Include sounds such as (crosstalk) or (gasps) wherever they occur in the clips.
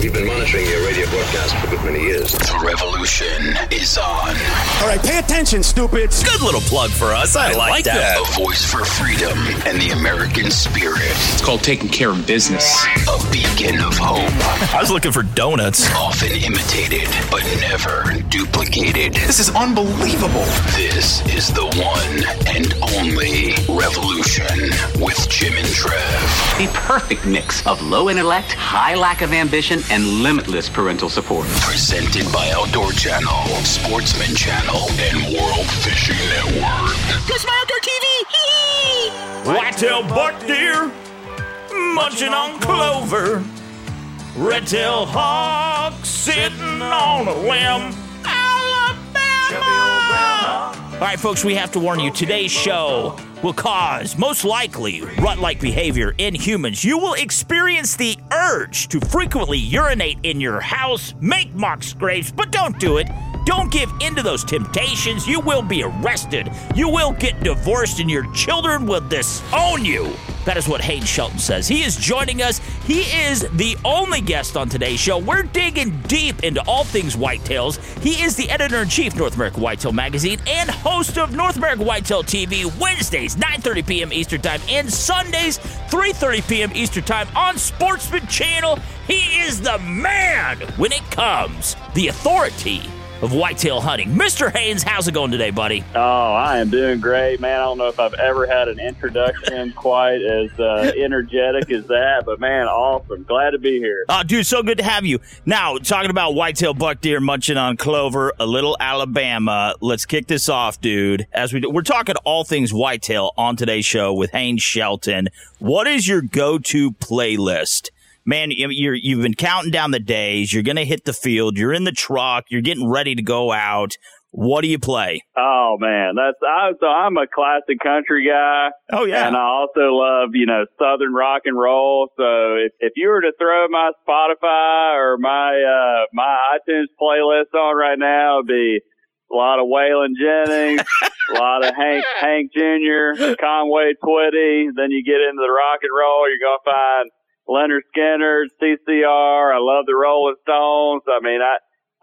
We've been monitoring your radio broadcast for a good many years. The revolution is on. All right, pay attention, stupids. Good little plug for us. I, like, that. A voice for freedom and the American spirit. It's called taking care of business. A beacon of hope. (laughs) I was looking for donuts. Often imitated, but never duplicated. This is unbelievable. This is the one and only Revolution with Jim and Trav. The perfect mix of low intellect, high lack of ambition, and limitless parental support. Presented by Outdoor Channel, Sportsman Channel, and World Fishing Network. That's my outdoor TV. Whitetail buck deer munching on clover. Red-tail hawk sitting on a limb. Alabama. All right, folks, we have to warn you today's show will cause, most likely, rut like behavior in humans. You will experience the urge to frequently urinate in your house, make mock scrapes, but don't do it. Don't give in to those temptations. You will be arrested. You will get divorced, and your children will disown you. That is what Haynes Shelton says. He is joining us. He is the only guest on today's show. We're digging deep into all things whitetails. He is the editor in chief, North American Whitetail Magazine, and host of North American Whitetail TV Wednesdays, 9:30 p.m. Eastern Time, and Sundays, 3:30 p.m. Eastern Time on Sportsman Channel. He is the man when it comes the authority of whitetail hunting. Mr. Haynes, how's it going today, buddy? Oh, I am doing great, man. I don't know if I've ever had an introduction (laughs) quite as uh, energetic as that, but man, awesome. Glad to be here. Oh, dude, so good to have you. Now, talking about whitetail buck deer munching on clover, a little Alabama. Let's kick this off, dude. As we do, we're talking all things whitetail on today's show with Haynes Shelton. What is your go-to playlist? Man, you're you've been counting down the days. You're gonna hit the field. You're in the truck. You're getting ready to go out. What do you play? Oh man, that's I, so I'm a classic country guy. Oh yeah, and I also love you know southern rock and roll. So if if you were to throw my Spotify or my uh my iTunes playlist on right now, it'd be a lot of Waylon Jennings, (laughs) a lot of Hank Hank Jr., Conway Twitty. Then you get into the rock and roll, you're gonna find Lynyrd Skynyrd, CCR. I love the Rolling Stones. I mean, I,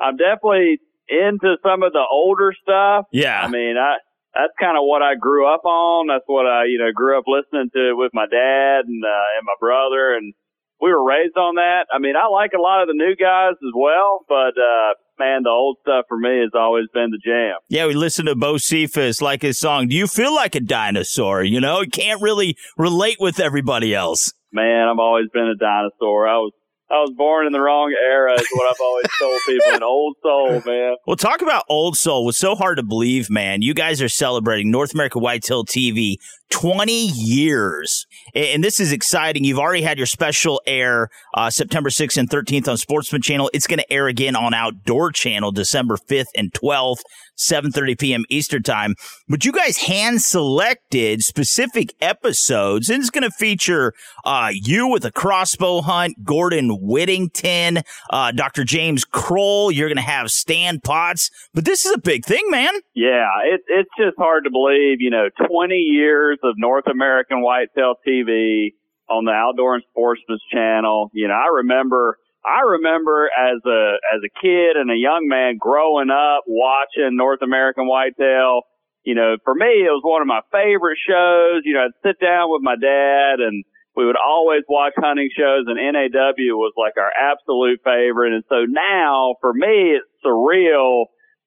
I'm definitely into some of the older stuff. Yeah. I mean, I, that's kind of what I grew up on. That's what I, you know, grew up listening to with my dad and, uh, and my brother. And we were raised on that. I mean, I like a lot of the new guys as well, but, uh, man, the old stuff for me has always been the jam. Yeah, we listen to Bocephus like his song. Do you feel like a dinosaur? You know, you can't really relate with everybody else man, I've always been a dinosaur. I was I was born in the wrong era is what I've always told people. An old soul, man. Well, talk about old soul. It's so hard to believe, man. You guys are celebrating North America Whitetail TV 20 years. And this is exciting. You've already had your special air uh, September 6th and 13th on Sportsman Channel. It's going to air again on Outdoor Channel December 5th and 12th. 7:30 p.m. Eastern Time. But you guys hand selected specific episodes, and it's going to feature uh, you with a crossbow hunt, Gordon Whittington, uh, Dr. James Kroll. You're going to have Stan Potts. But this is a big thing, man. Yeah, it, it's just hard to believe. You know, 20 years of North American Whitetail TV on the Outdoor and Sportsman's Channel. You know, I remember I remember as a as a kid and a young man growing up watching North American Whitetail. You know, for me, it was one of my favorite shows. You know, I'd sit down with my dad and we would always watch hunting shows and NAW was like our absolute favorite. And so now for me, it's surreal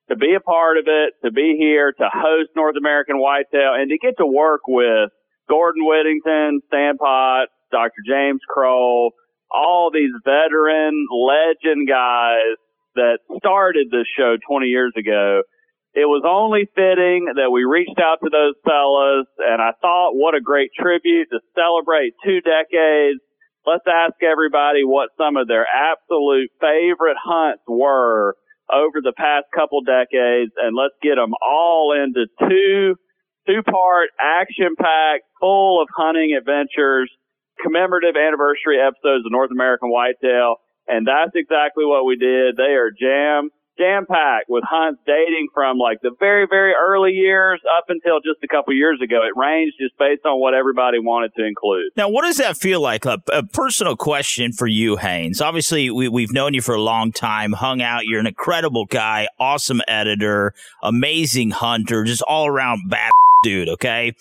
to be a part of it, to be here, to host North American Whitetail and to get to work with Gordon Whittington, Stan Potts, Dr. James Kroll, all these veteran legend guys that started this show 20 years ago. It was only fitting that we reached out to those fellas and I thought what a great tribute to celebrate two decades. Let's ask everybody what some of their absolute favorite hunts were over the past couple decades and let's get them all into two two part action packed full of hunting adventures commemorative anniversary episodes of North American Whitetail, and that's exactly what we did. They are jam jam packed with hunts dating from like the very, very early years up until just a couple years ago. It ranged just based on what everybody wanted to include. Now, what does that feel like? A, a personal question for you, Haynes. Obviously, we, we've known you for a long time, hung out. You're an incredible guy, awesome editor, amazing hunter, just all around bad (laughs) dude, okay?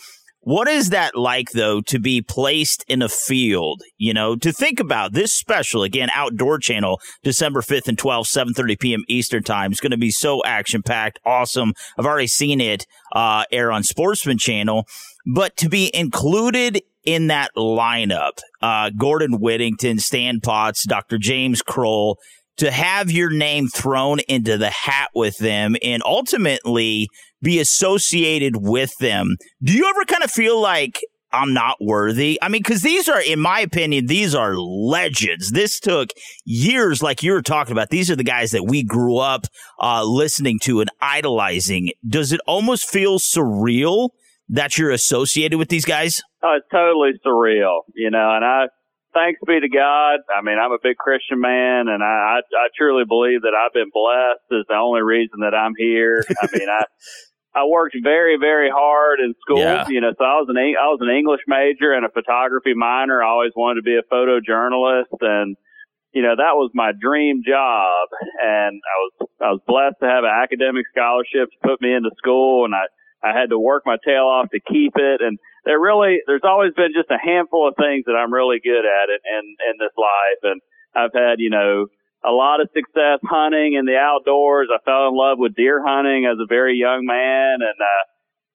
What is that like, though, to be placed in a field? You know, to think about this special again, Outdoor Channel, December fifth and twelfth, seven thirty p.m. Eastern Time. It's going to be so action packed, awesome. I've already seen it uh, air on Sportsman Channel, but to be included in that lineup, uh, Gordon Whittington, Stan Potts, Dr. James Kroll, to have your name thrown into the hat with them and ultimately be associated with them. Do you ever kind of feel like I'm not worthy? I mean, because these are, in my opinion, these are legends. This took years, like you were talking about. These are the guys that we grew up uh, listening to and idolizing. Does it almost feel surreal that you're associated with these guys? Oh, it's totally surreal, you know, and I, thanks be to God. I mean, I'm a big Christian man, and I, I, I truly believe that I've been blessed is the only reason that I'm here. I mean, I, (laughs) I worked very, very hard in school. Yeah. You know, so I was an I was an English major and a photography minor. I always wanted to be a photojournalist, and you know that was my dream job. And I was I was blessed to have an academic scholarship to put me into school, and I I had to work my tail off to keep it. And there really there's always been just a handful of things that I'm really good at in in, in this life, and I've had you know a lot of success hunting in the outdoors. I fell in love with deer hunting as a very young man, and uh,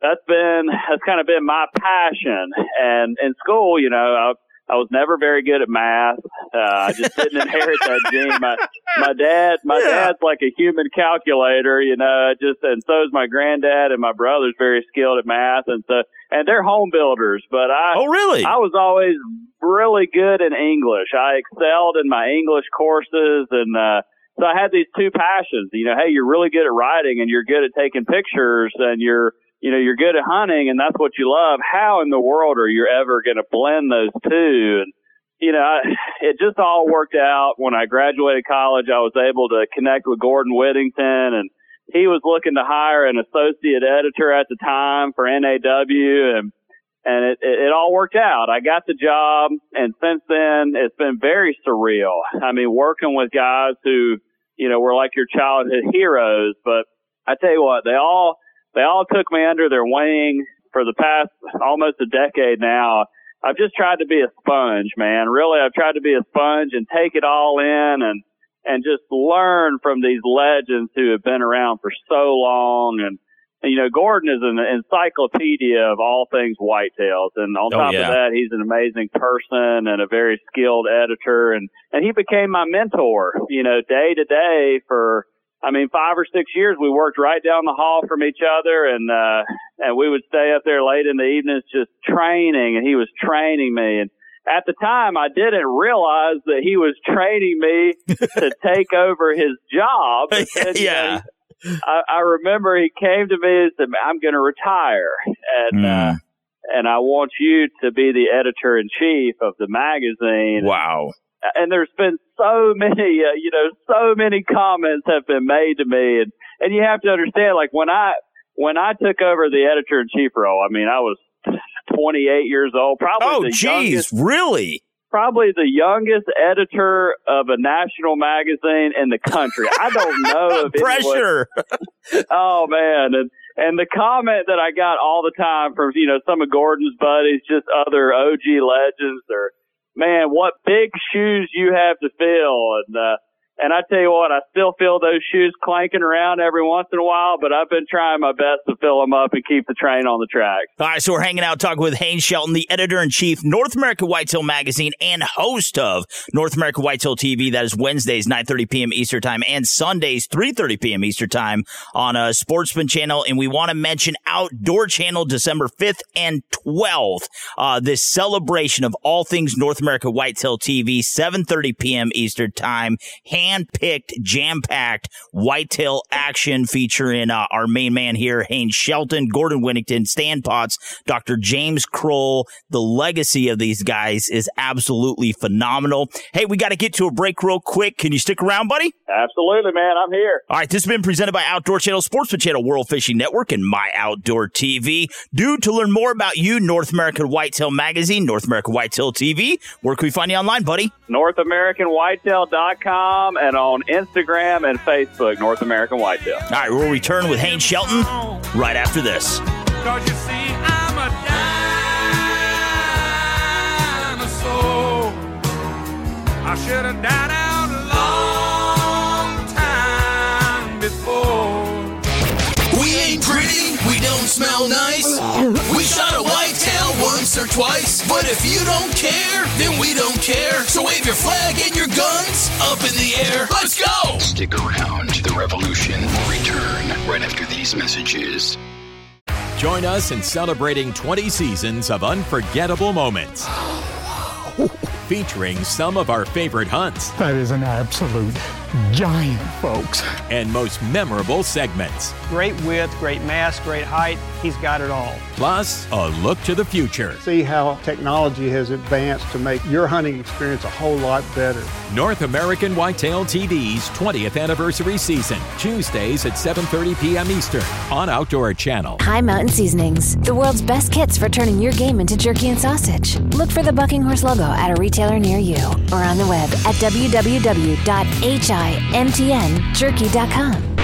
that's been that's kind of been my passion. And in school, you know, I, I was never very good at math. Uh, I just didn't inherit that (laughs) gene. My my dad, my yeah. dad's like a human calculator, you know. Just and so is my granddad, and my brother's very skilled at math, and so and they're home builders. But I, oh really? I was always really good in English. I excelled in my English courses, and uh, so I had these two passions. You know, hey, you're really good at writing, and you're good at taking pictures, and you're you know you're good at hunting, and that's what you love. How in the world are you ever going to blend those two? And you know, I, it just all worked out. When I graduated college, I was able to connect with Gordon Whittington and he was looking to hire an associate editor at the time for NAW and and it, it, it all worked out. I got the job and since then it's been very surreal. I mean, working with guys who, you know, were like your childhood uh, heroes, but I tell you what, they all, they all took me under their wing for the past almost a decade now. I've just tried to be a sponge, man. Really, I've tried to be a sponge and take it all in and and just learn from these legends who have been around for so long. And, and you know, Gordon is an encyclopedia of all things whitetails. And on oh, top yeah. of that, he's an amazing person and a very skilled editor. And, and he became my mentor, you know, day to day for, I mean, five or six years, we worked right down the hall from each other and, uh, and we would stay up there late in the evenings just training and he was training me. And, at the time, I didn't realize that he was training me (laughs) to take over his job. (laughs) And, yeah. I, I, remember he came to me and said, I'm going to retire. And, mm. uh, and I want you to be the editor in chief of the magazine. Wow. And there's been so many, uh, you know, so many comments have been made to me. And, and you have to understand, like when I, when I took over the editor in chief role, I mean, I was 28 years old. Probably oh, geez, really? Probably the youngest editor of a national magazine in the country. I don't know (laughs) if pressure. (laughs) oh man, and and the comment that I got all the time from you know some of Gordon's buddies, just other OG legends, or man, what big shoes you have to fill, and uh, and I tell you what, I still feel those shoes clanking around every once in a while, but I've been trying my best to fill them up and keep the train on the track. All right, so we're hanging out talking with Haynes Shelton, the editor in chief, North America Whitetail Magazine, and host of North America Whitetail TV. That is Wednesdays, 9:30 p.m. Eastern Time, and Sundays, 3:30 p.m. Eastern Time on a Sportsman Channel. And we want to mention Outdoor Channel, December 5th and 12th. Uh, this celebration of all things North America Whitetail TV, 7:30 p.m. Eastern Time. Hand hand-picked, jam-packed whitetail action featuring uh, our main man here, Haynes Shelton, Gordon Whittington, Stan Potts, Dr. James Kroll. The legacy of these guys is absolutely phenomenal. Hey, we got to get to a break real quick. Can you stick around, buddy? Absolutely, man. I'm here. All right, this has been presented by Outdoor Channel, Sportsman Channel, World Fishing Network, and My Outdoor TV. Do to learn more about you, North American Whitetail Magazine, North American Whitetail TV. Where can we find you online, buddy? NorthAmericanWhitetail.com and on Instagram and Facebook, North American Whitetail. All right, we'll return with Haynes Shelton right after this. Cause you see, I'm a dinosaur. I should have died out a long time before. We ain't pretty, we don't smell nice. We shot a whitetail once or twice, but if you don't care, then we don't care. So wave your flag and your guns up in the air. Let's go! Stick around. To the revolution will return right after these messages. Join us in celebrating 20 seasons of unforgettable moments. (gasps) Featuring some of our favorite hunts That is an absolute giant, folks. and most memorable segments. Great width, great mass, great height. He's got it all. Plus, a look to the future. See how technology has advanced to make your hunting experience a whole lot better. North American Whitetail TV's 20th anniversary season, Tuesdays at 7:30 p.m. Eastern on Outdoor Channel. High Mountain Seasonings, the world's best kits for turning your game into jerky and sausage. Look for the Bucking Horse logo at a retailer near you or on the web at www.himtnjerky.com.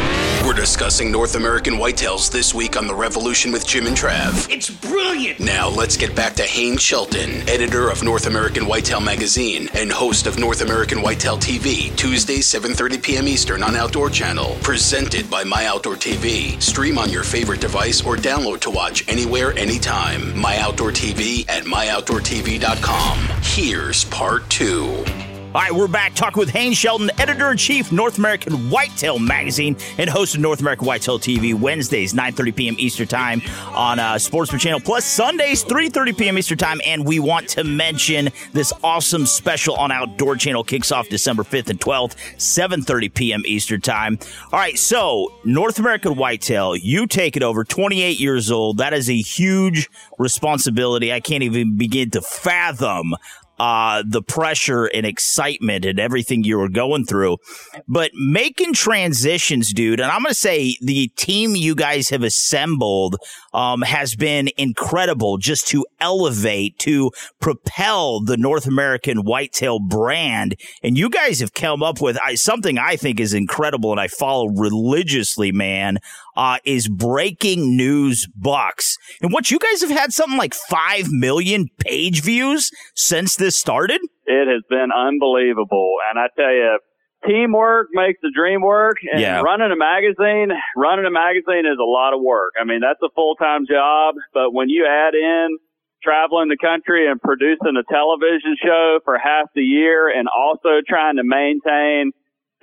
We're discussing North American whitetails this week on The Revolution with Jim and Trav. It's brilliant. Now let's get back to Haynes Shelton, editor of North American Whitetail Magazine and host of North American Whitetail TV, Tuesdays 7:30 p.m. Eastern on Outdoor Channel, presented by My Outdoor TV. Stream on your favorite device or download to watch anywhere anytime. My Outdoor TV at myoutdoortv.com. Here's part 2. All right, we're back talking with Haynes Shelton, editor in chief, North American Whitetail Magazine, and host of North American Whitetail TV Wednesdays, 9:30 p.m. Eastern Time on uh, Sportsman Channel, plus Sundays, 3:30 p.m. Eastern Time. And we want to mention this awesome special on Outdoor Channel kicks off December 5th and 12th, 7:30 p.m. Eastern Time. All right, so North American Whitetail, you take it over, 28 years old. That is a huge responsibility. I can't even begin to fathom uh, the pressure and excitement and everything you were going through. But making transitions, dude, and I'm going to say the team you guys have assembled um, has been incredible just to elevate, to propel the North American whitetail brand. And you guys have come up with I, something I think is incredible and I follow religiously, man. Uh, is breaking news bucks. And what you guys have had something like 5 million page views since this started? It has been unbelievable. And I tell you, teamwork makes the dream work. And Yeah. running a magazine, running a magazine is a lot of work. I mean, that's a full-time job, but when you add in traveling the country and producing a television show for half the year and also trying to maintain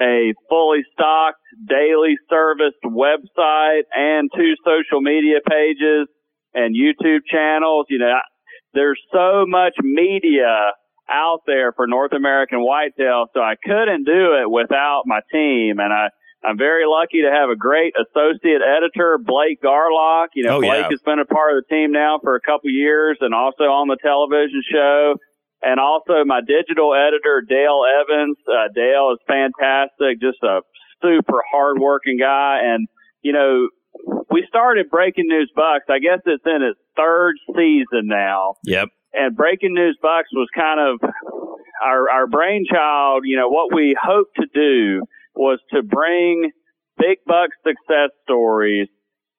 a fully stocked daily serviced website and two social media pages and YouTube channels, you know, there's so much media out there for North American whitetail, so I couldn't do it without my team. And I, I'm very lucky to have a great associate editor, Blake Garlock. You know, Oh, Blake yeah. has been a part of the team now for a couple years and also on the television show. And also my digital editor, Dale Evans. Uh, Dale is fantastic, just a super hardworking guy. And, you know, we started Breaking News Bucks. I guess it's in its third season now Yep. And Breaking News Bucks was kind of our our brainchild. You know, what we hoped to do was to bring big buck success stories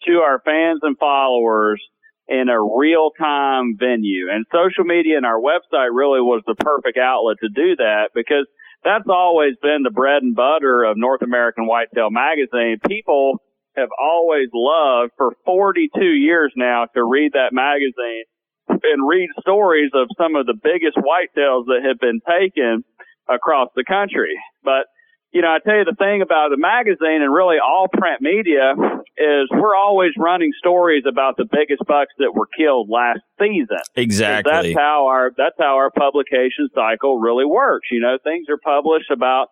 to our fans and followers in a real time venue. And social media and our website really was the perfect outlet to do that because that's always been the bread and butter of North American Whitetail Magazine. People have always loved for 42 years now to read that magazine and read stories of some of the biggest whitetails that have been taken across the country. But, you know, I tell you the thing about the magazine and really all print media is we're always running stories about the biggest bucks that were killed last season. Exactly. That's how our that's how our publication cycle really works. You know, things are published about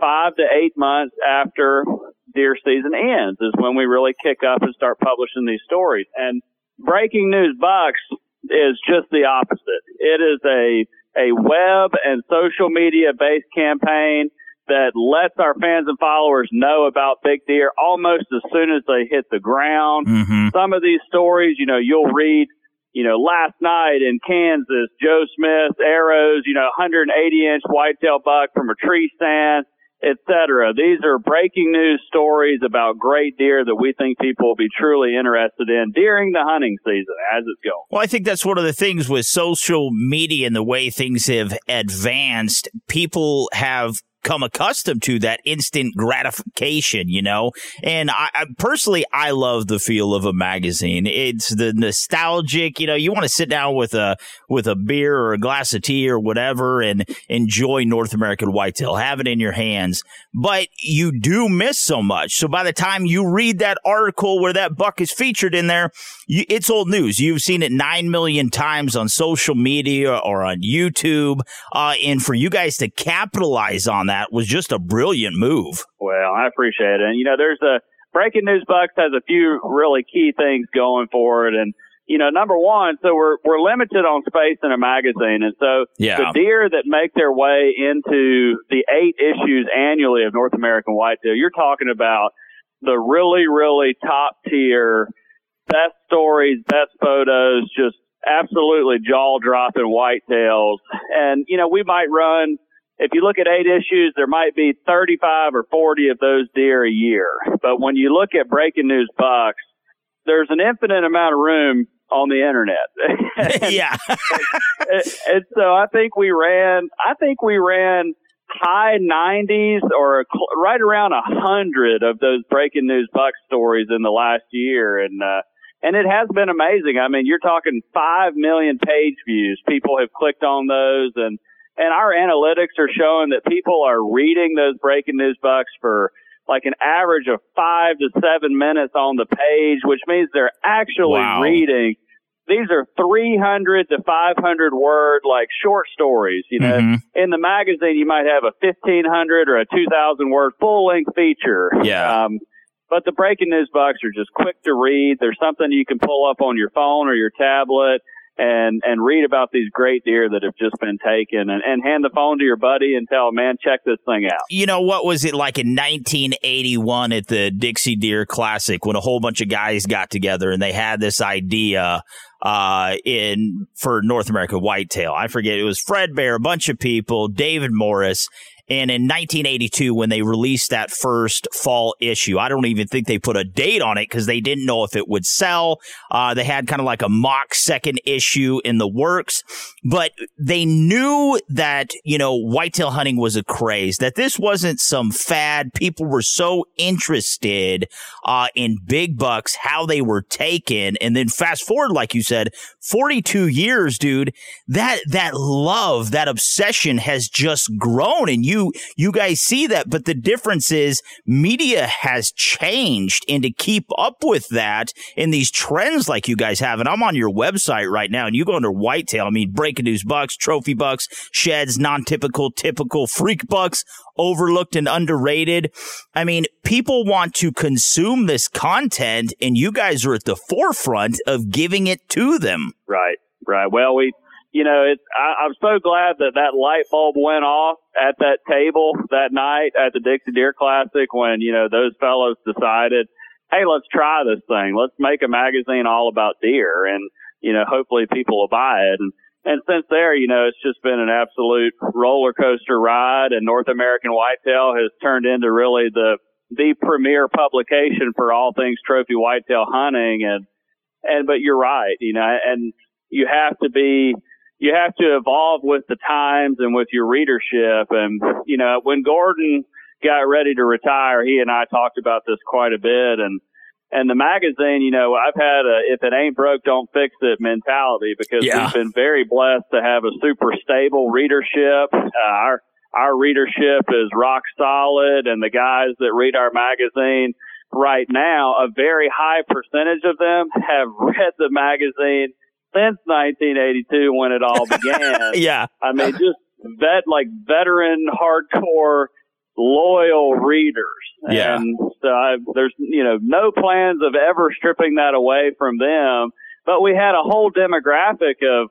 five to eight months after deer season ends is when we really kick up and start publishing these stories. And breaking news bucks is just the opposite. It is a a web and social media based campaign that lets our fans and followers know about big deer almost as soon as they hit the ground. Mm-hmm. Some of these stories, you know, you'll read, you know, last night in Kansas, Joe Smith arrows, you know, 180 inch whitetail buck from a tree stand etc. These are breaking news stories about great deer that we think people will be truly interested in during the hunting season as it's going. Well, I think that's one of the things with social media and the way things have advanced. People have become accustomed to that instant gratification, you know. And I, I, personally, I love the feel of a magazine. It's the nostalgic, you know. You want to sit down with a with a beer or a glass of tea or whatever and enjoy North American whitetail. Have it in your hands, but you do miss so much. So by the time you read that article where that buck is featured in there, you, it's old news. You've seen it nine million times on social media or on YouTube, uh, and for you guys to capitalize on that was just a brilliant move. Well, I appreciate it. And, you know, there's a Breaking News Bucks has a few really key things going for it. And, you know, number one, so we're, we're limited on space in a magazine. And so yeah. the deer that make their way into the eight issues annually of North American Whitetail, you're talking about the really, really top tier, best stories, best photos, just absolutely jaw dropping whitetails. And, you know, we might run if you look at eight issues, there might be 35 or 40 of those deer a year. But when you look at breaking news bucks, there's an infinite amount of room on the internet. (laughs) and, (laughs) yeah. and, and, so I think we ran, I think we ran high 90s or right around a hundred of those breaking news buck stories in the last year. And, uh, and it has been amazing. I mean, you're talking five million page views. People have clicked on those and, and our analytics are showing that people are reading those breaking news bucks for like an average of five to seven minutes on the page, which means they're actually wow. reading. These are 300 to 500 word, like short stories. You know, mm-hmm. in the magazine, you might have a 1500 or a 2000 word full length feature. Yeah. Um, but the breaking news bucks are just quick to read. There's something you can pull up on your phone or your tablet and and read about these great deer that have just been taken and, and hand the phone to your buddy and tell man, check this thing out. You know, what was it like in 1981 at the Dixie Deer Classic when a whole bunch of guys got together and they had this idea uh, in for North America whitetail. I forget it was Fred Bear, a bunch of people, David Morris, and in 1982, when they released that first fall issue, I don't even think they put a date on it because they didn't know if it would sell. Uh, they had kind of like a mock second issue in the works, but they knew that, you know, whitetail hunting was a craze, that this wasn't some fad. People were so interested, uh, in big bucks, how they were taken. And then fast forward, like you said, 42 years, dude, that, that love, that obsession has just grown and you you you guys see that, but the difference is media has changed, and to keep up with that in these trends like you guys have, and I'm on your website right now, and you go under whitetail. I mean, breaking news bucks, trophy bucks, sheds, non-typical, typical, freak bucks, overlooked and underrated. I mean, people want to consume this content, and you guys are at the forefront of giving it to them. Right, right. Well, we you know, I, I'm so glad that that light bulb went off at that table that night at the Dixie Deer Classic when, you know, those fellows decided, Hey, let's try this thing. Let's make a magazine all about deer and, you know, hopefully people will buy it. And, and since there, you know, it's just been an absolute roller coaster ride and North American Whitetail has turned into really the, the premier publication for all things trophy whitetail hunting. And, and, but you're right, you know, and you have to be, you have to evolve with the times and with your readership. And, you know, when Gordon got ready to retire, he and I talked about this quite a bit. And, and the magazine, you know, I've had a, if it ain't broke, don't fix it mentality because yeah. we've been very blessed to have a super stable readership. Uh, our, our readership is rock solid and the guys that read our magazine right now, a very high percentage of them have (laughs) read the magazine since 1982 when it all (laughs) began. yeah. I mean, just vet, like veteran, hardcore, loyal readers. Yeah. And so I, there's, you know, no plans of ever stripping that away from them. But we had a whole demographic of,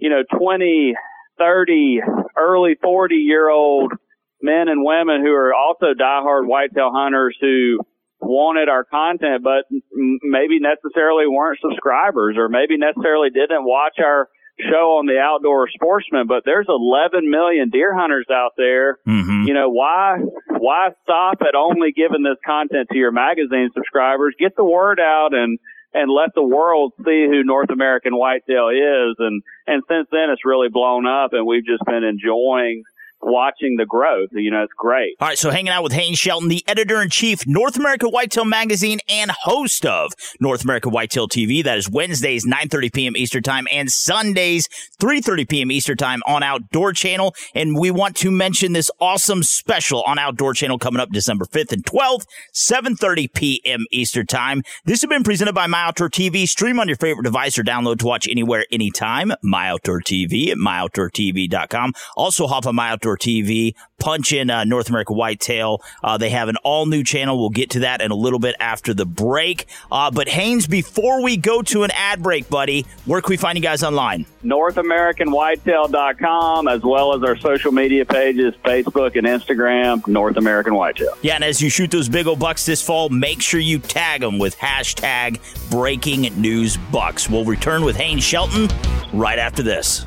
you know, 20, 30, early 40 year old men and women who are also diehard whitetail hunters who wanted our content, but maybe necessarily weren't subscribers or maybe necessarily didn't watch our show on the outdoor sportsman, but there's 11 million deer hunters out there. Mm-hmm. You know, why, why stop at only giving this content to your magazine subscribers? Get the word out and, and let the world see who North American whitetail is. And, and since then it's really blown up and we've just been enjoying watching the growth. You know, it's great. All right, so hanging out with Haynes Shelton, the editor in chief, North America Whitetail Magazine, and host of North America Whitetail TV. That is Wednesdays, 9:30 p.m. Eastern Time, and Sundays, 3:30 p.m. Eastern Time on Outdoor Channel. And we want to mention this awesome special on Outdoor Channel coming up December 5th and 12th, 7:30 p.m. Eastern Time. This has been presented by My Outdoor TV. Stream on your favorite device or download to watch anywhere, anytime. My Outdoor TV at myoutdoortv.com. Also, hop on My Outdoor TV, punch in uh, North America Whitetail. Uh, they have an all new channel. We'll get to that in a little bit after the break. Uh, but Haynes, before we go to an ad break, buddy, where can we find you guys online? NorthAmericanWhitetail.com as well as our social media pages, Facebook and Instagram, North American Whitetail. Yeah, and as you shoot those big old bucks this fall, make sure you tag them with hashtag breaking news bucks. We'll return with Haynes Shelton right after this.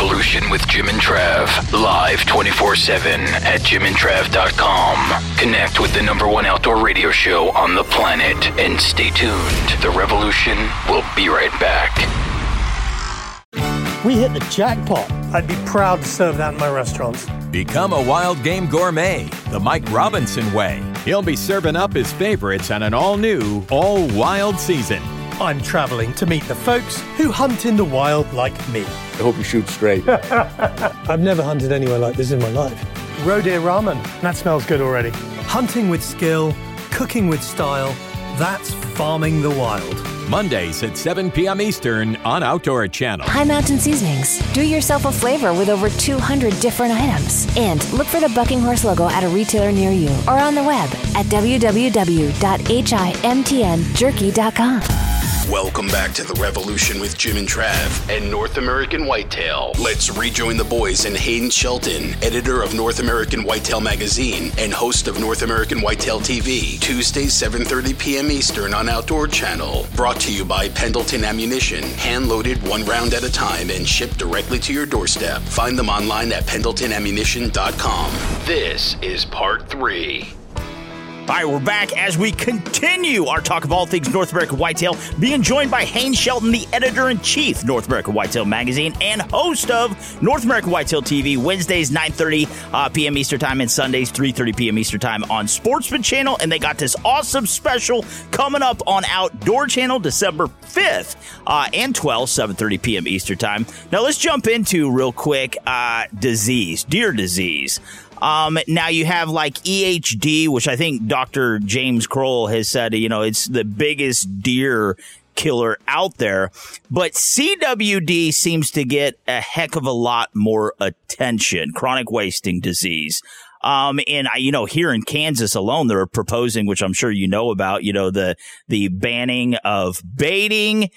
Revolution with Jim and Trav. Live 24 7 at jimandtrav.com. Connect with the number one outdoor radio show on the planet and stay tuned. The Revolution will be right back. We hit the jackpot. I'd be proud to serve that in my restaurants. Become a wild game gourmet the Mike Robinson way. He'll be serving up his favorites on an all new, all wild season. I'm traveling to meet the folks who hunt in the wild like me. I hope you shoot straight. (laughs) I've never hunted anywhere like this in my life. Roe deer ramen. That smells good already. Hunting with skill, cooking with style. That's farming the wild. Mondays at 7 p.m. Eastern on Outdoor Channel. High Mountain Seasonings. Do yourself a flavor with over 200 different items. And look for the Bucking Horse logo at a retailer near you or on the web at www.himtnjerky.com. Welcome back to the Revolution with Jim and Trav and North American Whitetail. Let's rejoin the boys and Haynes Shelton, editor of North American Whitetail magazine and host of North American Whitetail TV, Tuesdays 7:30 p.m. Eastern on Outdoor Channel. Brought to you by Pendleton Ammunition, hand-loaded one round at a time and shipped directly to your doorstep. Find them online at pendletonammunition.com. This is part 3. All right, we're back as we continue our talk of all things North American Whitetail, being joined by Haynes Shelton, the editor-in-chief, North American Whitetail Magazine, and host of North American Whitetail TV, Wednesdays 9.30 uh, p.m. Eastern Time and Sundays 3.30 p.m. Eastern Time on Sportsman Channel. And they got this awesome special coming up on Outdoor Channel December 5th uh, and 12th, 7.30 p.m. Eastern Time. Now, let's jump into real quick uh, disease, deer disease. Um, now you have like EHD, which I think Dr. James Kroll has said, you know, it's the biggest deer killer out there. But CWD seems to get a heck of a lot more attention, chronic wasting disease. Um, and I, you know, here in Kansas alone, they're proposing, which I'm sure you know about, you know, the, the banning of baiting.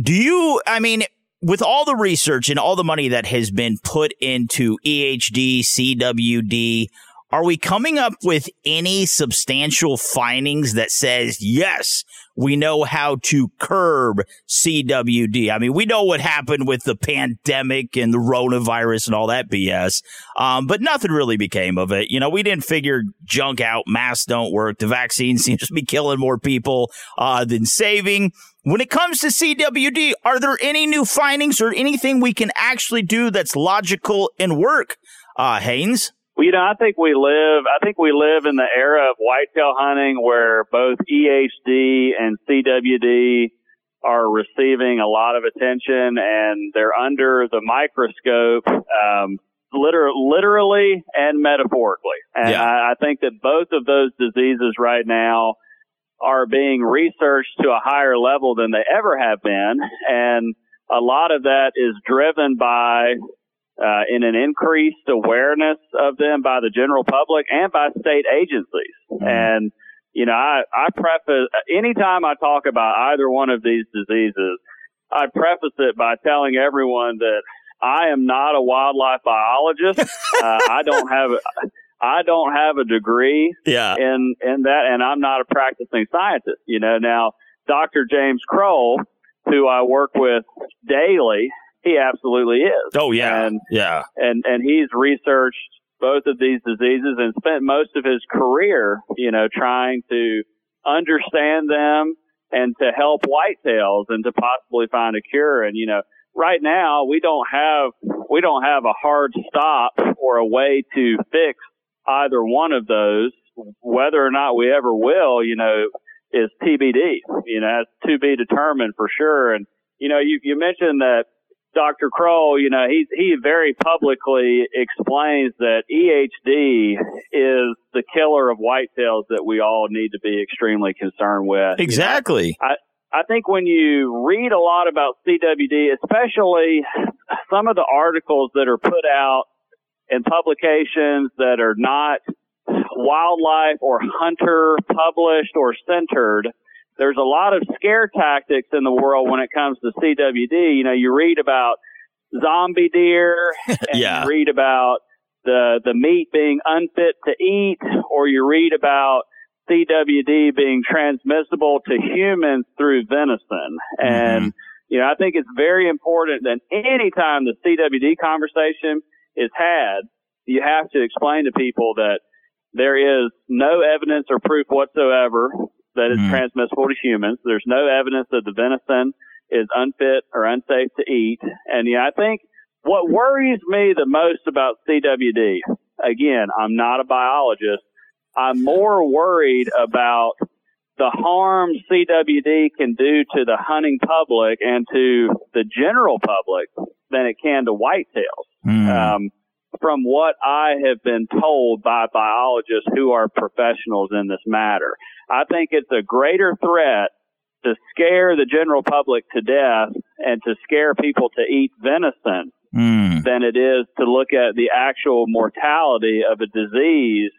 Do you, I mean, with all the research and all the money that has been put into EHD, CWD, are we coming up with any substantial findings that says, yes, we know how to curb CWD? I mean, we know what happened with the pandemic and the coronavirus and all that BS, um, but nothing really became of it. You know, we didn't figure junk out. Masks don't work. The vaccine (laughs) seems to be killing more people uh, than saving. When it comes to CWD, are there any new findings or anything we can actually do that's logical and work, uh, Haynes? Well, you know, I think we live, I think we live in the era of whitetail hunting where both EHD and CWD are receiving a lot of attention and they're under the microscope, um, liter- literally and metaphorically. And Yeah. I, I think that both of those diseases right now are being researched to a higher level than they ever have been. And a lot of that is driven by uh, in an increased awareness of them by the general public and by state agencies. Mm-hmm. And, you know, I, I preface, anytime I talk about either one of these diseases, I preface it by telling everyone that I am not a wildlife biologist. (laughs) uh, I don't have, I don't have a degree yeah. in, in that, and I'm not a practicing scientist. You know, now Dr. James Kroll, who I work with daily, he absolutely is. Oh yeah, and, yeah, and and he's researched both of these diseases and spent most of his career, you know, trying to understand them and to help whitetails and to possibly find a cure. And you know, right now we don't have we don't have a hard stop or a way to fix either one of those. Whether or not we ever will, you know, is TBD. You know, to be determined for sure. And you know, you you mentioned that Dr. Kroll, you know, he he very publicly explains that EHD is the killer of whitetails that we all need to be extremely concerned with. Exactly. You know, I I think when you read a lot about CWD, especially some of the articles that are put out in publications that are not wildlife or hunter published or centered, there's a lot of scare tactics in the world when it comes to CWD. You know, you read about zombie deer (laughs) and yeah. you read about the the meat being unfit to eat or you read about CWD being transmissible to humans through venison. Mm-hmm. And you know, I think it's very important that anytime the CWD conversation is had, you have to explain to people that there is no evidence or proof whatsoever that is mm. transmissible to humans. There's no evidence that the venison is unfit or unsafe to eat. And yeah, I think what worries me the most about CWD, again, I'm not a biologist. I'm more worried about the harm CWD can do to the hunting public and to the general public than it can to whitetails. Mm. Um, from what I have been told by biologists who are professionals in this matter. I think it's a greater threat to scare the general public to death and to scare people to eat venison mm. than it is to look at the actual mortality of a disease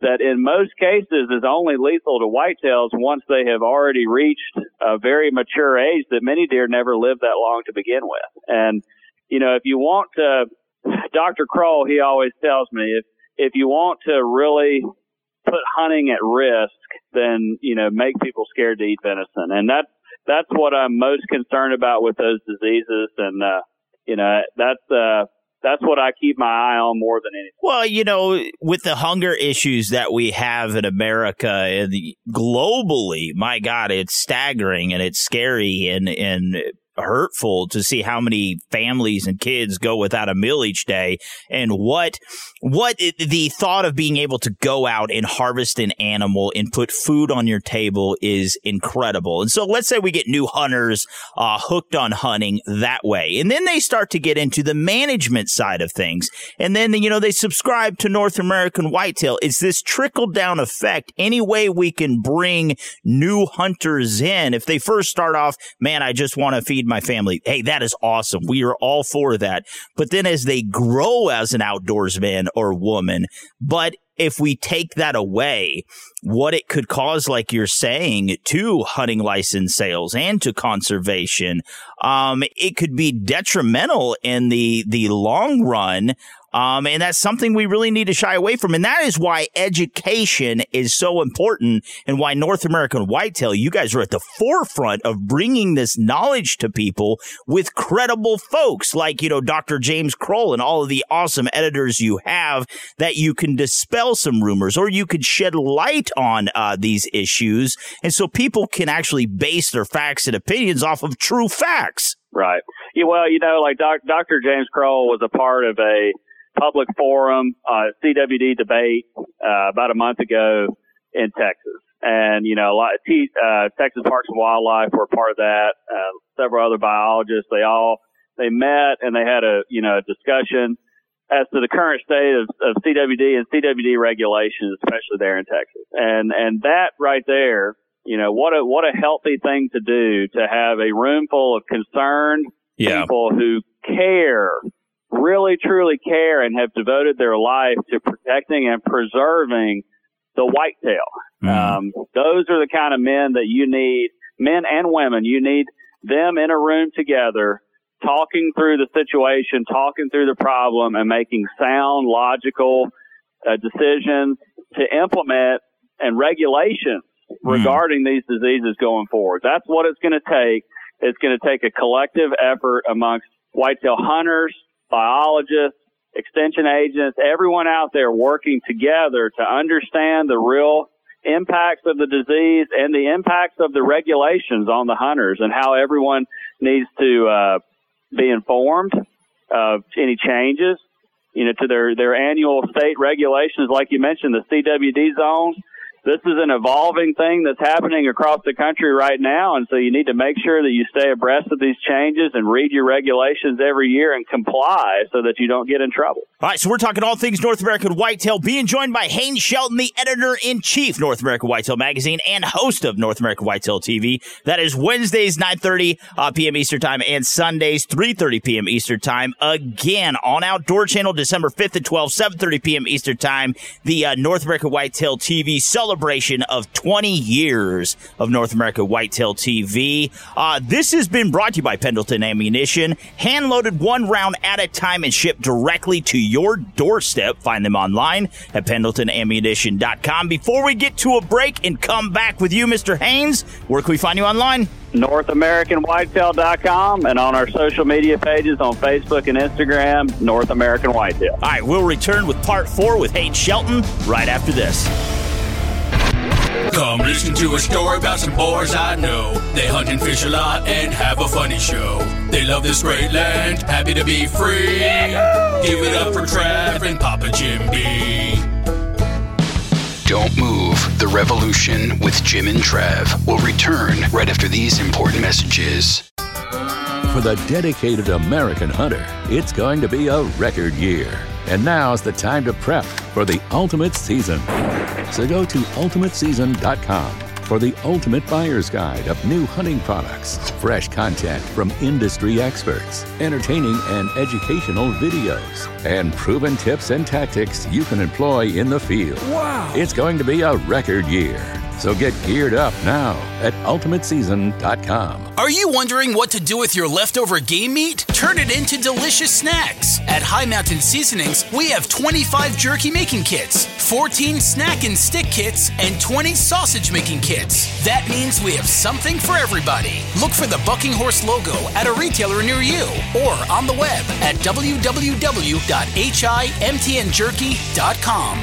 that in most cases is only lethal to whitetails once they have already reached a very mature age that many deer never live that long to begin with. And, you know, if you want to, Dr. Kroll, he always tells me if, if you want to really put hunting at risk, then you know make people scared to eat venison, and that's that's what I'm most concerned about with those diseases, and uh, you know that's uh, that's what I keep my eye on more than anything. Well, you know, with the hunger issues that we have in America and globally, my God, it's staggering and it's scary and and hurtful to see how many families and kids go without a meal each day and what what the thought of being able to go out and harvest an animal and put food on your table is incredible. And so let's say we get new hunters uh, hooked on hunting that way. And then they start to get into the management side of things. And then, you know, they subscribe to North American Whitetail. It's this trickle down effect. Any way we can bring new hunters in, if they first start off, man, I just want to feed my family. Hey, that is awesome. We are all for that. But then as they grow as an outdoorsman or woman, but if we take that away, what it could cause, like you're saying, to hunting license sales and to conservation, um, it could be detrimental in the the long run um, and that's something we really need to shy away from. And that is why education is so important and why North American Whitetail, you guys are at the forefront of bringing this knowledge to people with credible folks like, you know, Dr. James Kroll and all of the awesome editors you have that you can dispel some rumors or you could shed light on uh, these issues. And so people can actually base their facts and opinions off of true facts. Right. Yeah, well, you know, like doc, Dr. James Kroll was a part of a public forum, uh, CWD debate, uh, about a month ago in Texas. And, you know, a lot, T, uh, Texas Parks and Wildlife were part of that. Uh, several other biologists, they all, they met and they had a, you know, a discussion as to the current state of, of CWD and CWD regulations, especially there in Texas. And, and that right there, you know, what a, what a healthy thing to do to have a room full of concerned yeah. people who care really truly care and have devoted their life to protecting and preserving the whitetail. Mm-hmm. Um, those are the kind of men that you need, men and women. You need them in a room together, talking through the situation, talking through the problem, and making sound, logical uh, decisions to implement and regulations regarding these diseases going forward. That's what it's going to take. It's going to take a collective effort amongst whitetail hunters, biologists, extension agents, everyone out there working together to understand the real impacts of the disease and the impacts of the regulations on the hunters and how everyone needs to uh, be informed of any changes, you know, to their, their annual state regulations, like you mentioned, the CWD zones this is an evolving thing that's happening across the country right now. And so you need to make sure that you stay abreast of these changes and read your regulations every year and comply so that you don't get in trouble. All right, so we're talking all things North American Whitetail, being joined by Haynes Shelton, the editor in chief, North American Whitetail Magazine, and host of North American Whitetail TV. That is Wednesdays, 9.30 uh, p.m. Eastern Time, and Sundays, 3.30 p.m. Eastern Time. Again, on Outdoor Channel, December 5th and 12th, 7.30 p.m. Eastern Time, the uh, North American Whitetail TV celebration of 20 years of North America Whitetail TV. Uh, this has been brought to you by Pendleton Ammunition, hand loaded one round at a time and shipped directly to your doorstep. Find them online at pendletonammunition.com. Before we get to a break and come back with you, Mr. Haynes, where can we find you online? NorthAmericanWhitetail.com and on our social media pages on Facebook and Instagram, North American Whitetail. All right, we'll return with part four with Haynes Shelton right after this. Come listen to a story about some boys I know. They hunt and fish a lot and have a funny show. They love this great land, happy to be free. Give it up for Trav and Papa Jim B. Don't move. The Revolution with Jim and Trav will return right after these important messages. For the dedicated American hunter, it's going to be a record year. And now's the time to prep for the ultimate season. So go to ultimateseason.com for the ultimate buyer's guide of new hunting products, fresh content from industry experts, entertaining and educational videos, and proven tips and tactics you can employ in the field. Wow! It's going to be a record year. So get geared up now at ultimateseason.com. Are you wondering what to do with your leftover game meat? Turn it into delicious snacks. At High Mountain Seasonings, we have 25 jerky making kits, 14 snack and stick kits, and 20 sausage making kits. That means we have something for everybody. Look for the Bucking Horse logo at a retailer near you or on the web at www.himtnjerky.com.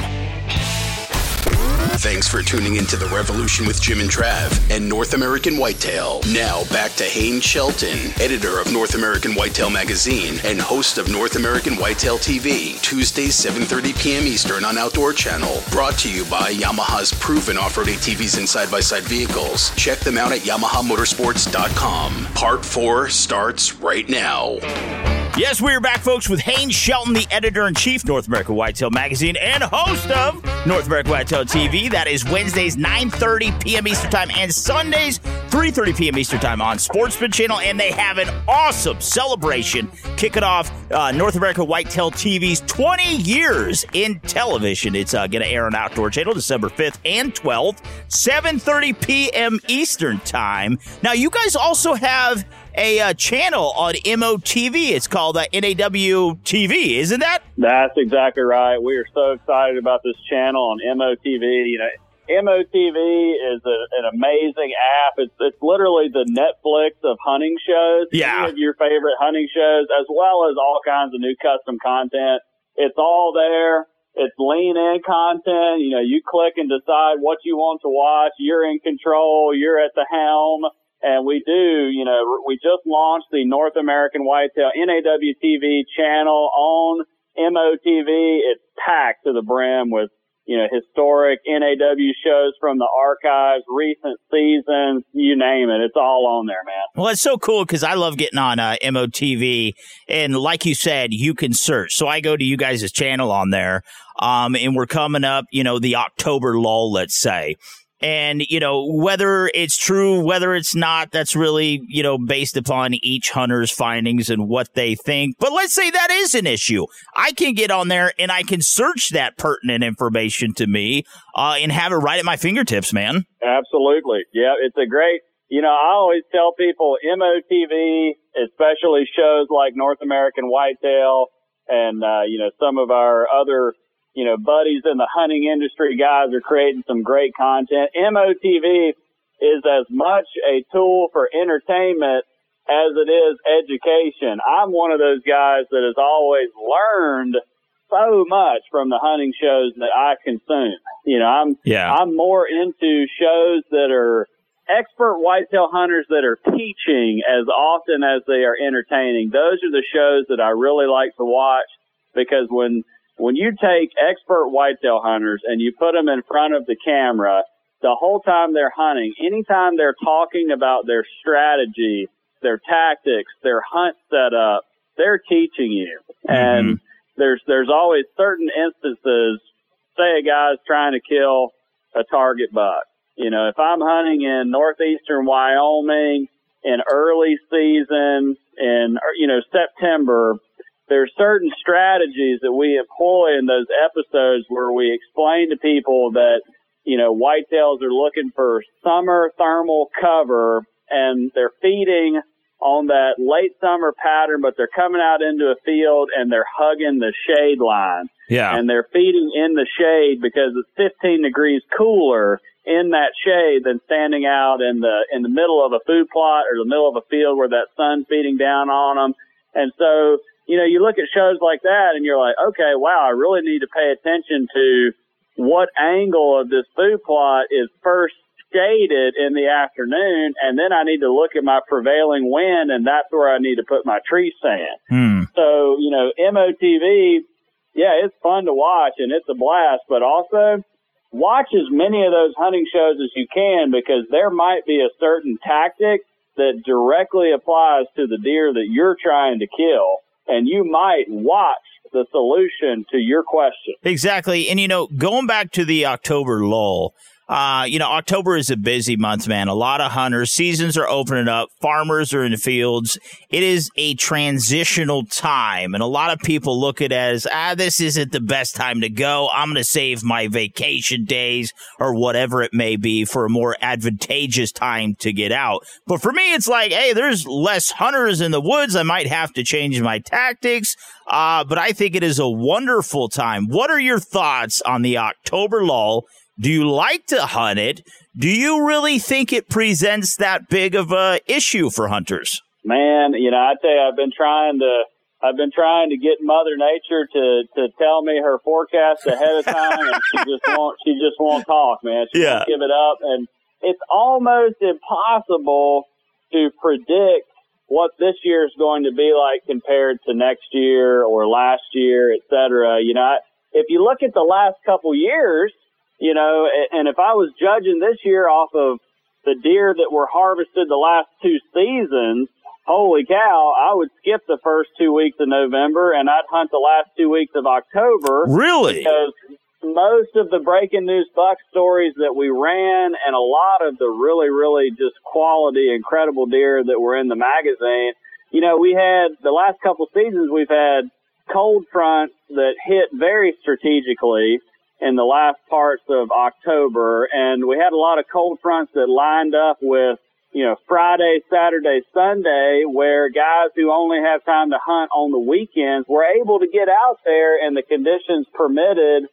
Thanks for tuning into The Revolution with Jim and Trav and North American Whitetail. Now back to Haynes Shelton, editor of North American Whitetail Magazine and host of North American Whitetail TV, Tuesdays 7:30 p.m. Eastern on Outdoor Channel. Brought to you by Yamaha's proven off-road ATVs and side-by-side vehicles. Check them out at yamahamotorsports.com. Part 4 starts right now. Yes, we are back, folks, with Haynes Shelton, the editor in chief, North America Whitetail Magazine, and host of North America Whitetail TV. That is Wednesdays, 9.30 p.m. Eastern Time, and Sundays, 3.30 p.m. Eastern Time on Sportsman Channel. And they have an awesome celebration kicking off uh, North America Whitetail TV's 20 years in television. It's uh, going to air on Outdoor Channel December 5th and 12th, 7.30 p.m. Eastern Time. Now, you guys also have a uh, channel on MOTV. It's called uh, NAW TV, isn't that? That's exactly right. We are so excited about this channel on MOTV. You know, MOTV is a, an amazing app. It's, it's literally the Netflix of hunting shows. Yeah. Your favorite hunting shows, as well as all kinds of new custom content. It's all there. It's lean in content. You know, you click and decide what you want to watch. You're in control. You're at the helm. And we do, you know, we just launched the North American Whitetail NAW TV channel on MOTV. It's packed to the brim with, you know, historic NAW shows from the archives, recent seasons, you name it. It's all on there, man. Well, it's so cool because I love getting on uh, MOTV. And like you said, you can search. So I go to you guys' channel on there. Um, and we're coming up, you know, the October lull, let's say. And, you know, whether it's true, whether it's not, that's really, you know, based upon each hunter's findings and what they think. But let's say that is an issue. I can get on there and I can search that pertinent information to me uh, and have it right at my fingertips, man. Absolutely. Yeah, it's a great, you know, I always tell people MOTV, especially shows like North American Whitetail and, uh, you know, some of our other you know, buddies in the hunting industry guys are creating some great content. MOTV is as much a tool for entertainment as it is education. I'm one of those guys that has always learned so much from the hunting shows that I consume. You know, I'm yeah. I'm more into shows that are expert whitetail hunters that are teaching as often as they are entertaining. Those are the shows that I really like to watch because when when you take expert whitetail hunters and you put them in front of the camera the whole time they're hunting, anytime they're talking about their strategy, their tactics, their hunt setup, they're teaching you. Mm-hmm. And there's there's always certain instances. Say a guy's trying to kill a target buck. You know, if I'm hunting in northeastern Wyoming in early season in you know September, there's certain strategies that we employ in those episodes where we explain to people that, you know, whitetails are looking for summer thermal cover and they're feeding on that late summer pattern, but they're coming out into a field and they're hugging the shade line. Yeah. And they're feeding in the shade because it's 15 degrees cooler in that shade than standing out in the, in the middle of a food plot or the middle of a field where that sun's beating down on them. And so you know, you look at shows like that and you're like, okay, wow, I really need to pay attention to what angle of this food plot is first shaded in the afternoon. And then I need to look at my prevailing wind and that's where I need to put my tree stand. Hmm. So, you know, MOTV, yeah, it's fun to watch and it's a blast, but also watch as many of those hunting shows as you can because there might be a certain tactic that directly applies to the deer that you're trying to kill and you might watch the solution to your question. Exactly. And, you know, going back to the October lull, uh, you know, October is a busy month, man. A lot of hunters, seasons are opening up, farmers are in the fields. It is a transitional time, and a lot of people look at it as, ah, this isn't the best time to go. I'm going to save my vacation days or whatever it may be for a more advantageous time to get out. But for me, it's like, hey, there's less hunters in the woods. I might have to change my tactics. Uh, but I think it is a wonderful time. What are your thoughts on the October lull? Do you like to hunt it? Do you really think it presents that big of a issue for hunters? Man, you know, I tell you, I've been trying to, I've been trying to get Mother Nature to to tell me her forecast ahead of time, and she just (laughs) won't. She just won't talk, man. She yeah. won't give it up, and it's almost impossible to predict what this year is going to be like compared to next year or last year, et cetera. You know, if you look at the last couple years, you know, and if I was judging this year off of the deer that were harvested the last two seasons, holy cow, I would skip the first two weeks of November and I'd hunt the last two weeks of October. Really? Because most of the breaking news buck stories that we ran and a lot of the really, really just quality, incredible deer that were in the magazine, you know, we had the last couple seasons, we've had cold fronts that hit very strategically in the last parts of October, and we had a lot of cold fronts that lined up with, you know, Friday, Saturday, Sunday, where guys who only have time to hunt on the weekends were able to get out there and the conditions permitted,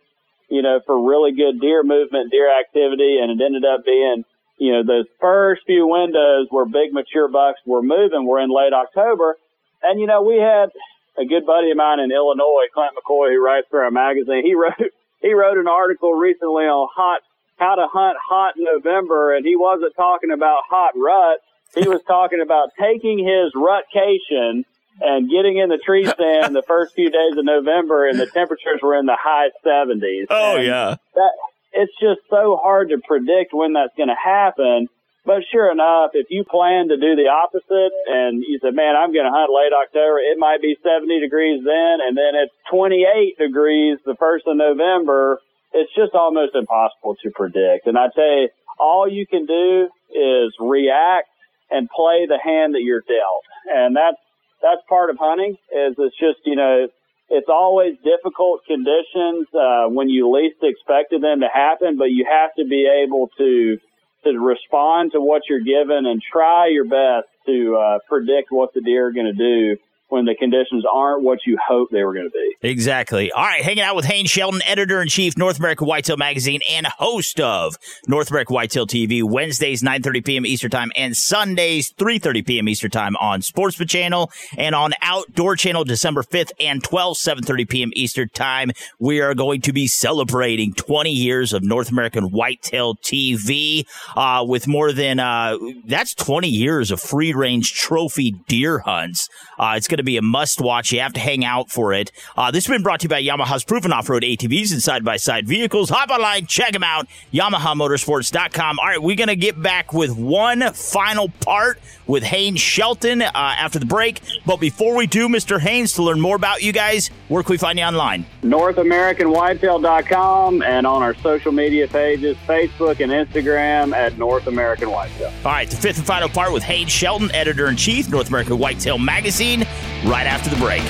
you know, for really good deer movement, deer activity, and it ended up being, you know, those first few windows where big mature bucks were moving were in late October. And, you know, we had a good buddy of mine in Illinois, Clint McCoy, who writes for our magazine. He (laughs) wrote, he wrote an article recently on hot how to hunt hot November, and he wasn't talking about hot rut. He was talking about taking his rutcation and getting in the tree stand the first few days of November, and the temperatures were in the high 70s. Oh and yeah, that it's just so hard to predict when that's going to happen. But sure enough, if you plan to do the opposite and you said, man, I'm going to hunt late October, it might be 70 degrees then, and then it's 28 degrees the first of November. It's just almost impossible to predict. And I tell you, all you can do is react and play the hand that you're dealt. And that's, that's part of hunting is it's just, you know, it's always difficult conditions, uh, when you least expected them to happen, but you have to be able to, to respond to what you're given and try your best to, uh, predict what the deer are going to do when the conditions aren't what you hope they were going to be. Exactly. All right, hanging out with Haynes Shelton, editor in chief, North American Whitetail Magazine, and host of North American Whitetail TV, Wednesdays 9:30 p.m. Eastern Time and Sundays 3:30 p.m. Eastern Time on Sportsman Channel and on Outdoor Channel, December 5th and 12th, 7:30 p.m. Eastern Time. We are going to be celebrating 20 years of North American Whitetail TV uh, with more than uh, that's 20 years of free range trophy deer hunts. Uh, it's going to be a must watch. You have to hang out for it. Uh, this has been brought to you by Yamaha's proven off road ATVs and side by side vehicles. Hop online, check them out, YamahaMotorsports.com. All right, we're going to get back with one final part with Haynes Shelton uh, after the break. But before we do, Mr. Haynes, to learn more about you guys, where can we find you online? NorthAmericanWhitetail.com and on our social media pages, Facebook and Instagram at North American Whitetail. All right, the fifth and final part with Haynes Shelton, editor in chief, North American Whitetail Magazine, right after the break.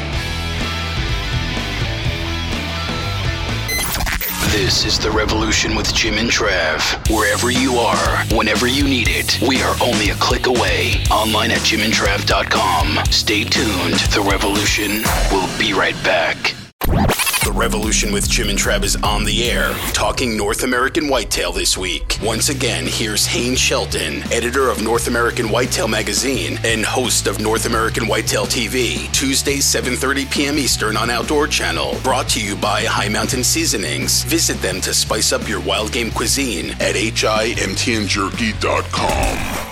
This is The Revolution with Jim and Trav. Wherever you are, whenever you need it, we are only a click away. Online at jimandtrav.com. Stay tuned. The Revolution will be right back. The Revolution with Jim and Trav is on the air, talking North American whitetail this week. Once again, here's Haynes Shelton, editor of North American Whitetail Magazine and host of North American Whitetail TV, Tuesdays 7:30 p.m. Eastern on Outdoor Channel. Brought to you by High Mountain Seasonings. Visit them to spice up your wild game cuisine at himtnjerky.com.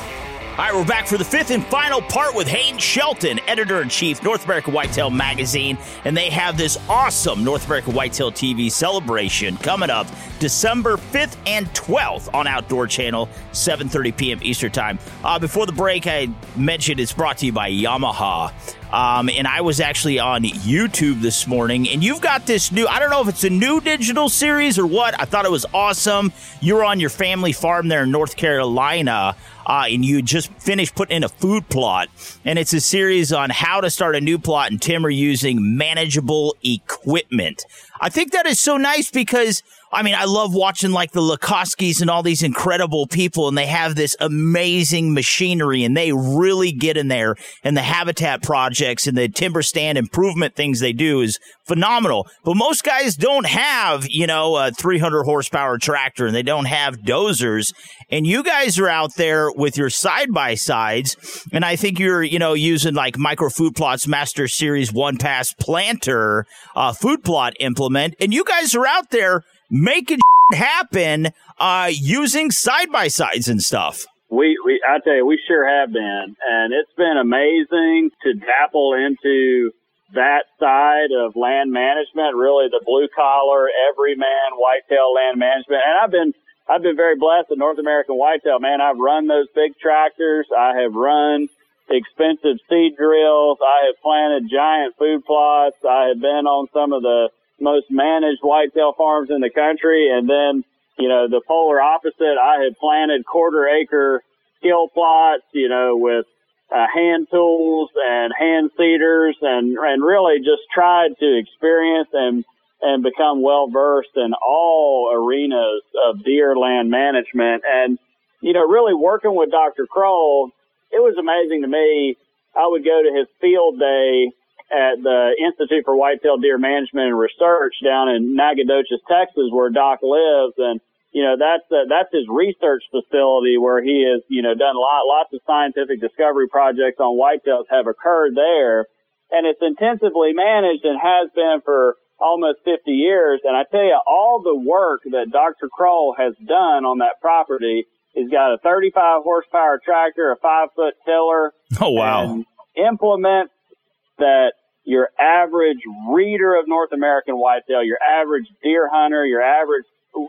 All right, we're back for the fifth and final part with Haynes Shelton, editor in chief, North American Whitetail Magazine, and they have this awesome North American Whitetail TV celebration coming up December 5th and 12th on Outdoor Channel, 7:30 p.m. Eastern Time. Uh, before the break, I mentioned it's brought to you by Yamaha. Um, and I was actually on YouTube this morning, and you've got this new, I don't know if it's a new digital series or what. I thought it was awesome. You're on your family farm there in North Carolina, uh, and you just finished putting in a food plot. And it's a series on how to start a new plot in timber using manageable equipment. I think that is so nice because I mean, I love watching like the Lakoskys and all these incredible people, and they have this amazing machinery, and they really get in there. And the habitat projects and the timber stand improvement things they do is phenomenal. But most guys don't have, you know, a 300 horsepower tractor, and they don't have dozers. And you guys are out there with your side by sides, and I think you're, you know, using like Micro Food Plots Master Series One Pass Planter uh, food plot implement, and you guys are out there making (laughs) happen uh, using side by sides and stuff. We, we, I tell you, we sure have been, and it's been amazing to dabble into that side of land management. Really, the blue collar, everyman whitetail land management, and I've been. I've been very blessed at North American Whitetail, man. I've run those big tractors. I have run expensive seed drills. I have planted giant food plots. I have been on some of the most managed whitetail farms in the country. And then, you know, the polar opposite, I had planted quarter acre skill plots, you know, with uh, hand tools and hand seeders and, and really just tried to experience and, and become well versed in all arenas of deer land management. And, you know, really working with Dr. Kroll, it was amazing to me. I would go to his field day at the Institute for Whitetail Deer Management and Research down in Nacogdoches, Texas, where Doc lives. And, you know, that's, uh, that's his research facility where he has, you know, done a lot, lots of scientific discovery projects on whitetails have occurred there. And it's intensively managed and has been for almost 50 years. And I tell you, all the work that Dr. Kroll has done on that property, he's got a 35 horsepower tractor, a five foot tiller. Oh, wow. implements that your average reader of North American whitetail, your average deer hunter, your average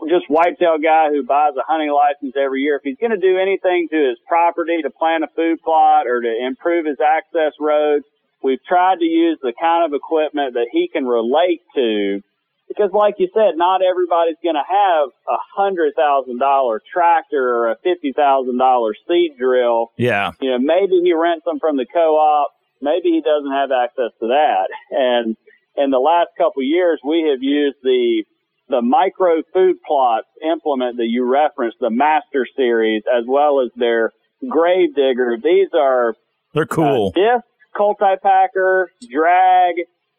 just whitetail guy who buys a hunting license every year, if he's going to do anything to his property to plant a food plot or to improve his access roads, we've tried to use the kind of equipment that he can relate to because like you said, not everybody's going to have a hundred thousand dollar tractor or a fifty thousand dollar seed drill. Yeah. You know, maybe he rents them from the co-op. Maybe he doesn't have access to that. And in the last couple of years, we have used the the micro food plots implement that you referenced, the Master Series, as well as their Grave Digger. These are they're cool. Uh, disc, cultipacker, drag,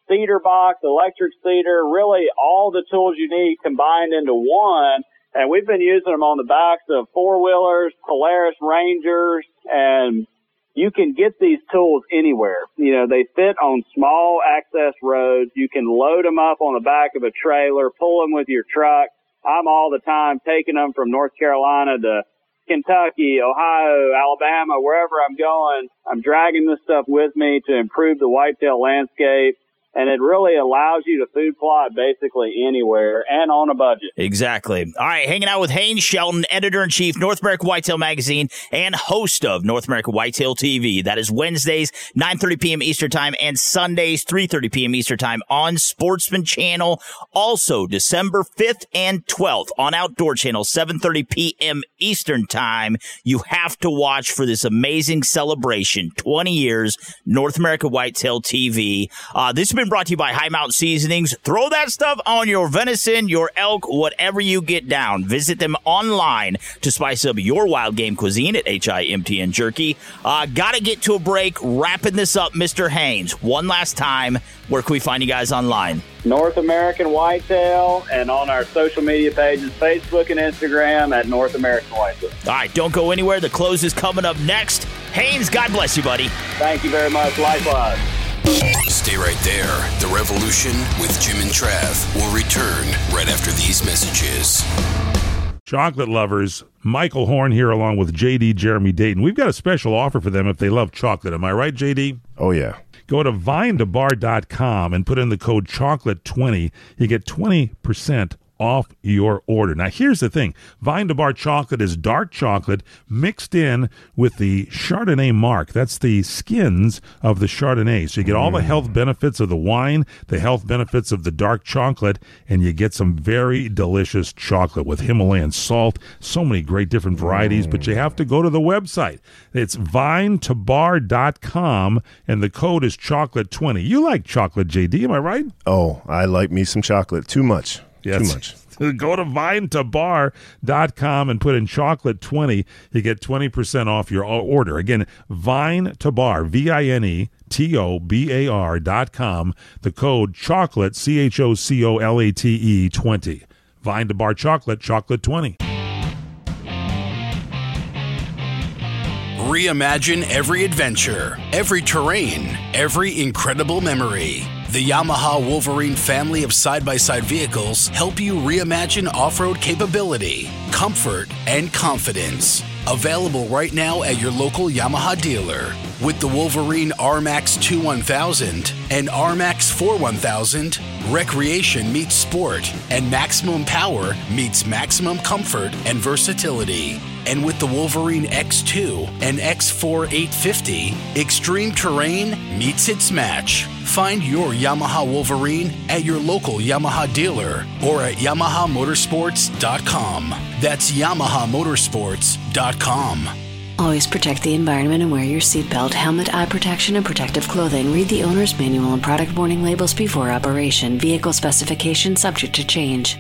seeder box, electric seeder, really all the tools you need combined into one. And we've been using them on the backs of four wheelers, Polaris Rangers, and you can get these tools anywhere. You know, they fit on small access roads. You can load them up on the back of a trailer, pull them with your truck. I'm all the time taking them from North Carolina to Kentucky, Ohio, Alabama, wherever I'm going. I'm dragging this stuff with me to improve the whitetail landscape and it really allows you to food plot basically anywhere and on a budget. Exactly. All right, hanging out with Haynes Shelton, editor in chief, North American Whitetail Magazine, and host of North American Whitetail TV. That is Wednesdays, 9:30 p.m. Eastern Time, and Sundays, 3:30 p.m. Eastern Time on Sportsman Channel. Also, December 5th and 12th on Outdoor Channel, 7:30 p.m. Eastern Time. You have to watch for this amazing celebration. 20 years, North American Whitetail TV. Uh, this has been brought to you by High Mountain Seasonings. Throw that stuff on your venison, your elk, whatever you get down. Visit them online to spice up your wild game cuisine at HIMTN Jerky. Uh, gotta get to a break. Wrapping this up, Mr. Haynes. One last time, where can we find you guys online? North American Whitetail and on our social media pages, Facebook and Instagram at North American Whitetail. All right, don't go anywhere. The close is coming up next. Haynes, God bless you, buddy. Thank you very much. Likewise. Stay right there. The Revolution with Jim and Trav will return right after these messages. Chocolate lovers, Michael Horn here along with JD Jeremy Dayton. We've got a special offer for them if they love chocolate. Am I right, JD? Oh, yeah. Go to vinetobar.com and put in the code chocolate20. You get 20% off your order. Now, here's the thing Vine to Bar chocolate is dark chocolate mixed in with the Chardonnay marc. That's the skins of the Chardonnay. So you get all the mm. health benefits of the wine, the health benefits of the dark chocolate, and you get some very delicious chocolate with Himalayan salt. So many great different varieties, but you have to go to the website. It's vinetobar.com, and the code is chocolate20. You like chocolate, JD, am I right? Oh, I like me some chocolate. Too much. Yes. Too much. (laughs) Go to vinetobar.com and put in chocolate 20. You get 20% off your order. Again, vine to bar, V I N E T O B A R dot com. The code chocolate, C H O C O L A T E 20. Vine to bar chocolate, chocolate 20. Reimagine every adventure, every terrain, every incredible memory. The Yamaha Wolverine family of side by side vehicles help you reimagine off road capability, comfort, and confidence. Available right now at your local Yamaha dealer. With the Wolverine RMAX 2 1000 and RMAX 4 1000, recreation meets sport, and maximum power meets maximum comfort and versatility. And with the Wolverine X2 and X4 850, extreme terrain meets its match. Find your Yamaha Wolverine at your local Yamaha dealer or at YamahaMotorsports.com. That's YamahaMotorsports.com. Always protect the environment and wear your seatbelt, helmet, eye protection, and protective clothing. Read the owner's manual and product warning labels before operation. Vehicle specification subject to change.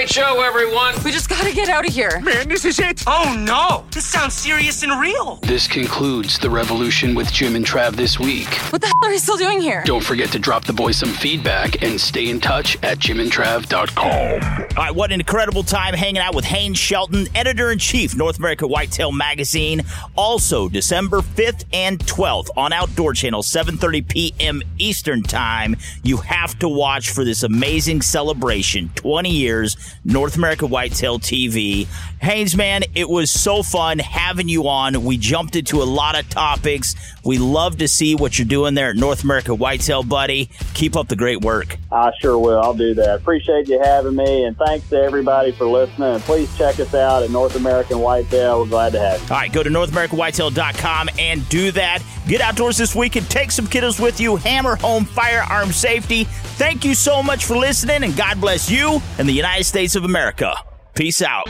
Great show, everyone. We just gotta get out of here. Man, this is it. Oh, no. This sounds serious and real. This concludes The Revolution with Jim and Trav this week. What the hell are you still doing here? Don't forget to drop the boys some feedback and stay in touch at jimandtrav.com. All right, what an incredible time hanging out with Haynes Shelton, editor in chief, North America Whitetail Magazine. Also, December 5th and 12th on Outdoor Channel, 7:30 p.m. Eastern Time. You have to watch for this amazing celebration. 20 years, North America Whitetail TV. Haynes, man, it was so fun having you on. We jumped into a lot of topics. We love to see what you're doing there at North America Whitetail, buddy. Keep up the great work. I sure will. I'll do that. Appreciate you having me, and thanks to everybody for listening. And please check us out at North American Whitetail. We're glad to have you. All right, go to NorthAmericanWhitetail.com and do that. Get outdoors this week and take some kiddos with you. Hammer home firearm safety. Thank you so much for listening, and God bless you and the United States of America. Peace out.